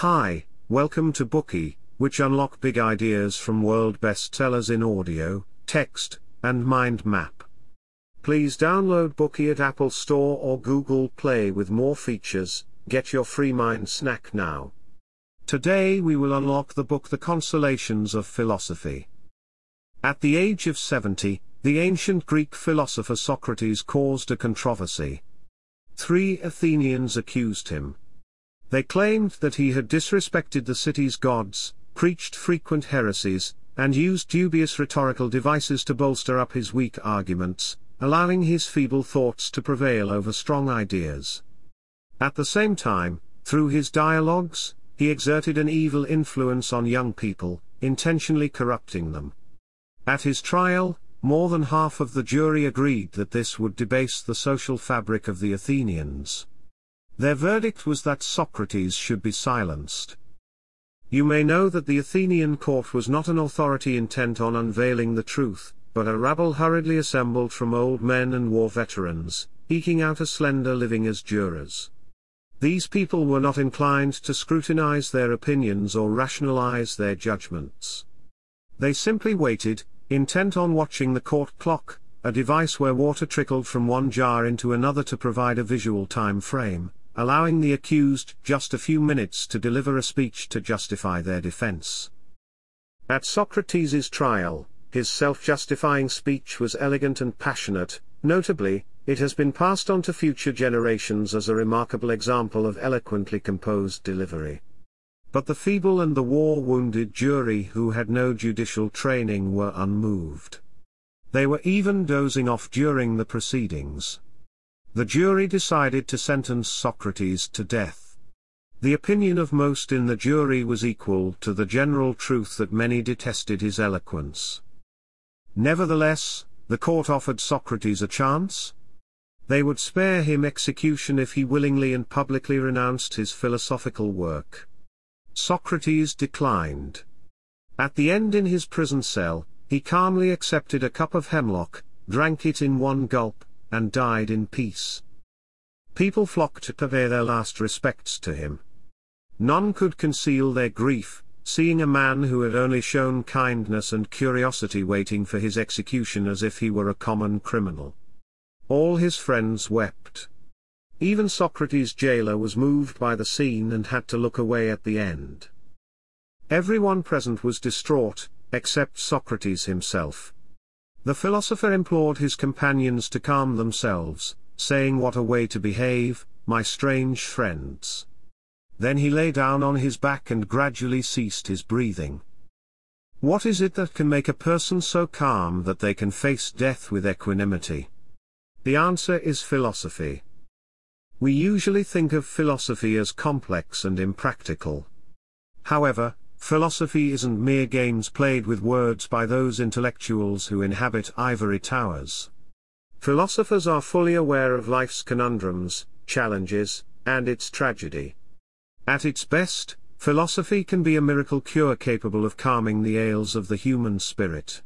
Hi, welcome to Bookey, which unlock big ideas from world bestsellers in audio, text, and mind map. Please download Bookey at Apple Store or Google Play with more features. Get your free mind snack now. Today we will unlock the book The Consolations of Philosophy. At the age of 70, the ancient Greek philosopher Socrates caused a controversy. Three Athenians accused him. They claimed that he had disrespected the city's gods, preached frequent heresies, and used dubious rhetorical devices to bolster up his weak arguments, allowing his feeble thoughts to prevail over strong ideas. At the same time, through his dialogues, he exerted an evil influence on young people, intentionally corrupting them. At his trial, more than half of the jury agreed that this would debase the social fabric of the Athenians. Their verdict was that Socrates should be silenced. You may know that the Athenian court was not an authority intent on unveiling the truth, but a rabble hurriedly assembled from old men and war veterans, eking out a slender living as jurors. These people were not inclined to scrutinize their opinions or rationalize their judgments. They simply waited, intent on watching the court clock, a device where water trickled from one jar into another to provide a visual time frame, allowing the accused just a few minutes to deliver a speech to justify their defense. At Socrates' trial, his self-justifying speech was elegant and passionate, notably, it has been passed on to future generations as a remarkable example of eloquently composed delivery. But the feeble and the war-wounded jury who had no judicial training were unmoved. They were even dozing off during the proceedings. The jury decided to sentence Socrates to death. The opinion of most in the jury was equal to the general truth that many detested his eloquence. Nevertheless, the court offered Socrates a chance. They would spare him execution if he willingly and publicly renounced his philosophical work. Socrates declined. At the end in his prison cell, he calmly accepted a cup of hemlock, drank it in one gulp, and died in peace. People flocked to pay their last respects to him. None could conceal their grief, seeing a man who had only shown kindness and curiosity waiting for his execution as if he were a common criminal. All his friends wept. Even Socrates' jailer was moved by the scene and had to look away at the end. Everyone present was distraught, except Socrates himself. The philosopher implored his companions to calm themselves, saying what a way to behave, my strange friends. Then he lay down on his back and gradually ceased his breathing. What is it that can make a person so calm that they can face death with equanimity? The answer is philosophy. We usually think of philosophy as complex and impractical. However, philosophy isn't mere games played with words by those intellectuals who inhabit ivory towers. Philosophers are fully aware of life's conundrums, challenges, and its tragedy. At its best, philosophy can be a miracle cure capable of calming the ails of the human spirit.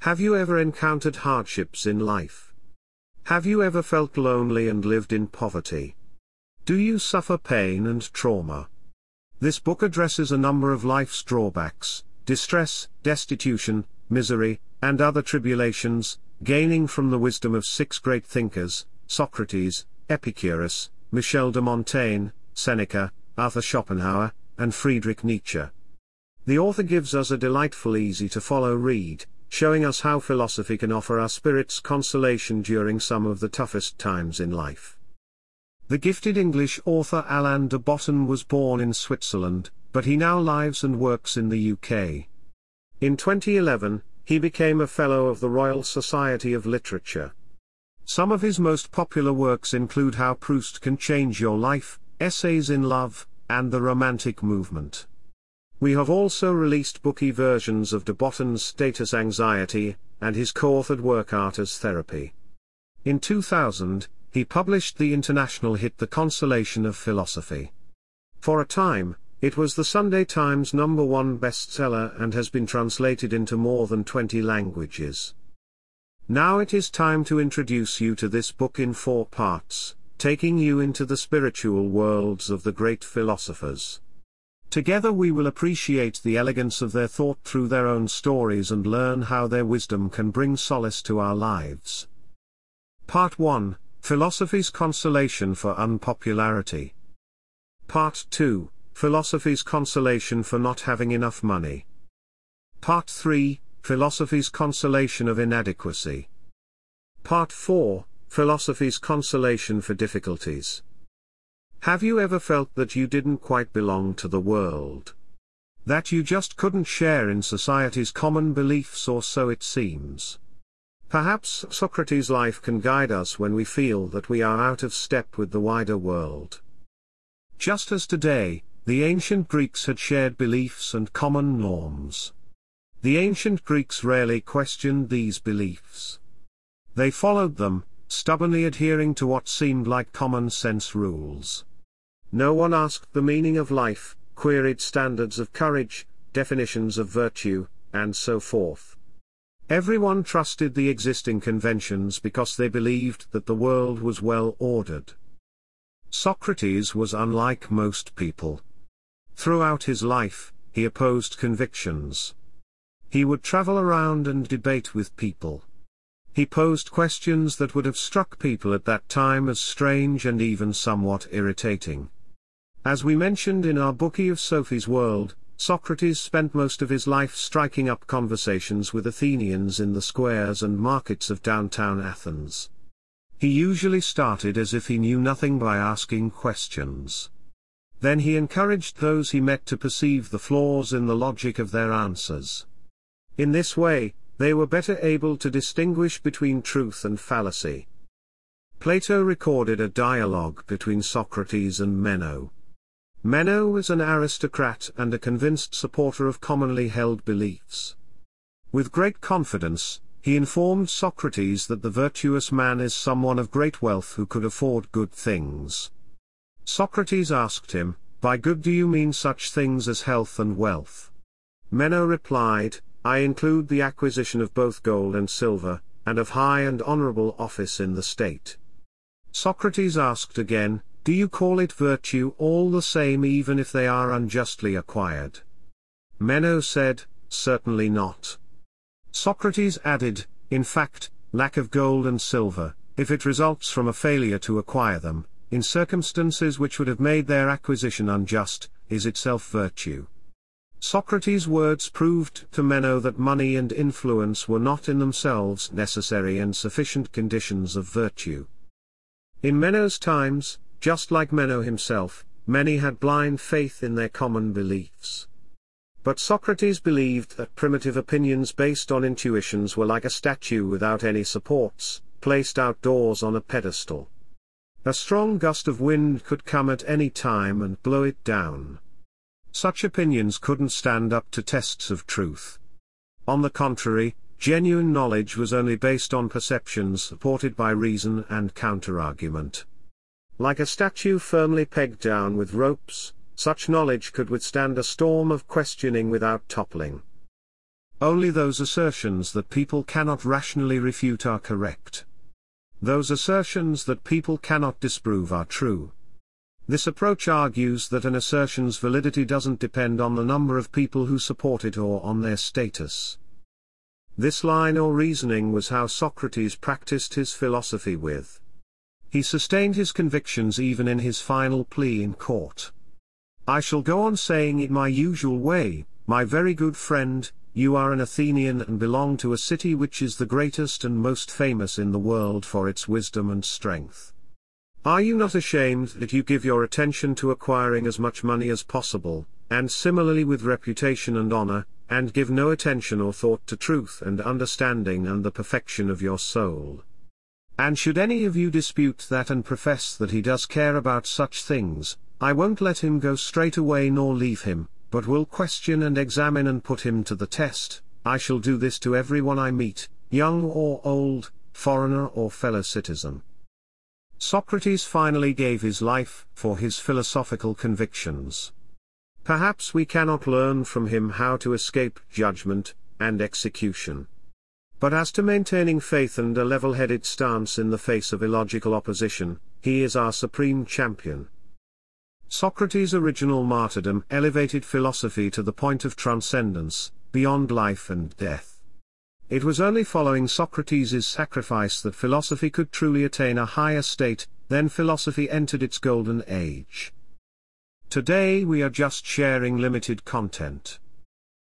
Have you ever encountered hardships in life? Have you ever felt lonely and lived in poverty? Do you suffer pain and trauma? This book addresses a number of life's drawbacks, distress, destitution, misery, and other tribulations, gaining from the wisdom of six great thinkers, Socrates, Epicurus, Michel de Montaigne, Seneca, Arthur Schopenhauer, and Friedrich Nietzsche. The author gives us a delightful easy to follow read, showing us how philosophy can offer our spirits consolation during some of the toughest times in life. The gifted English author Alain de Botton was born in Switzerland, but he now lives and works in the UK. In 2011, he became a Fellow of the Royal Society of Literature. Some of his most popular works include How Proust Can Change Your Life, Essays in Love, and The Romantic Movement. We have also released Bookey versions of de Botton's Status Anxiety, and his co-authored work Art as Therapy. In 2000, he published the international hit The Consolation of Philosophy. For a time, it was the Sunday Times number one bestseller and has been translated into more than 20 languages. Now it is time to introduce you to this book in four parts, taking you into the spiritual worlds of the great philosophers. Together we will appreciate the elegance of their thought through their own stories and learn how their wisdom can bring solace to our lives. Part 1 Philosophy's Consolation for Unpopularity. Part 2 Philosophy's Consolation for Not Having Enough Money. Part 3 Philosophy's Consolation of Inadequacy. Part 4 Philosophy's Consolation for Difficulties. Have you ever felt that you didn't quite belong to the world? That you just couldn't share in society's common beliefs or so it seems? Perhaps Socrates' life can guide us when we feel that we are out of step with the wider world. Just as today, the ancient Greeks had shared beliefs and common norms. The ancient Greeks rarely questioned these beliefs. They followed them, stubbornly adhering to what seemed like common sense rules. No one asked the meaning of life, queried standards of courage, definitions of virtue, and so forth. Everyone trusted the existing conventions because they believed that the world was well ordered. Socrates was unlike most people. Throughout his life, he opposed convictions. He would travel around and debate with people. He posed questions that would have struck people at that time as strange and even somewhat irritating. As we mentioned in our Bookey of Sophie's World, Socrates spent most of his life striking up conversations with Athenians in the squares and markets of downtown Athens. He usually started as if he knew nothing by asking questions. Then he encouraged those he met to perceive the flaws in the logic of their answers. In this way, they were better able to distinguish between truth and fallacy. Plato recorded a dialogue between Socrates and Meno. Meno was an aristocrat and a convinced supporter of commonly held beliefs. With great confidence, he informed Socrates that the virtuous man is someone of great wealth who could afford good things. Socrates asked him, By good do you mean such things as health and wealth? Meno replied, I include the acquisition of both gold and silver, and of high and honorable office in the state. Socrates asked again, do you call it virtue all the same even if they are unjustly acquired? Meno said, Certainly not. Socrates added, In fact, lack of gold and silver, if it results from a failure to acquire them, in circumstances which would have made their acquisition unjust, is itself virtue. Socrates' words proved to Meno that money and influence were not in themselves necessary and sufficient conditions of virtue. In Meno's times, just like Meno himself, many had blind faith in their common beliefs. But Socrates believed that primitive opinions based on intuitions were like a statue without any supports, placed outdoors on a pedestal. A strong gust of wind could come at any time and blow it down. Such opinions couldn't stand up to tests of truth. On the contrary, genuine knowledge was only based on perceptions supported by reason and counterargument. Like a statue firmly pegged down with ropes, such knowledge could withstand a storm of questioning without toppling. Only those assertions that people cannot rationally refute are correct. Those assertions that people cannot disprove are true. This approach argues that an assertion's validity doesn't depend on the number of people who support it or on their status. This line or reasoning was how Socrates practiced his philosophy with. He sustained his convictions even in his final plea in court. I shall go on saying it my usual way, my very good friend, you are an Athenian and belong to a city which is the greatest and most famous in the world for its wisdom and strength. Are you not ashamed that you give your attention to acquiring as much money as possible, and similarly with reputation and honor, and give no attention or thought to truth and understanding and the perfection of your soul? And should any of you dispute that and profess that he does care about such things, I won't let him go straight away nor leave him, but will question and examine and put him to the test, I shall do this to everyone I meet, young or old, foreigner or fellow citizen. Socrates finally gave his life for his philosophical convictions. Perhaps we cannot learn from him how to escape judgment and execution. But as to maintaining faith and a level-headed stance in the face of illogical opposition, he is our supreme champion. Socrates' original martyrdom elevated philosophy to the point of transcendence, beyond life and death. It was only following Socrates' sacrifice that philosophy could truly attain a higher state, then philosophy entered its golden age. Today we are just sharing limited content.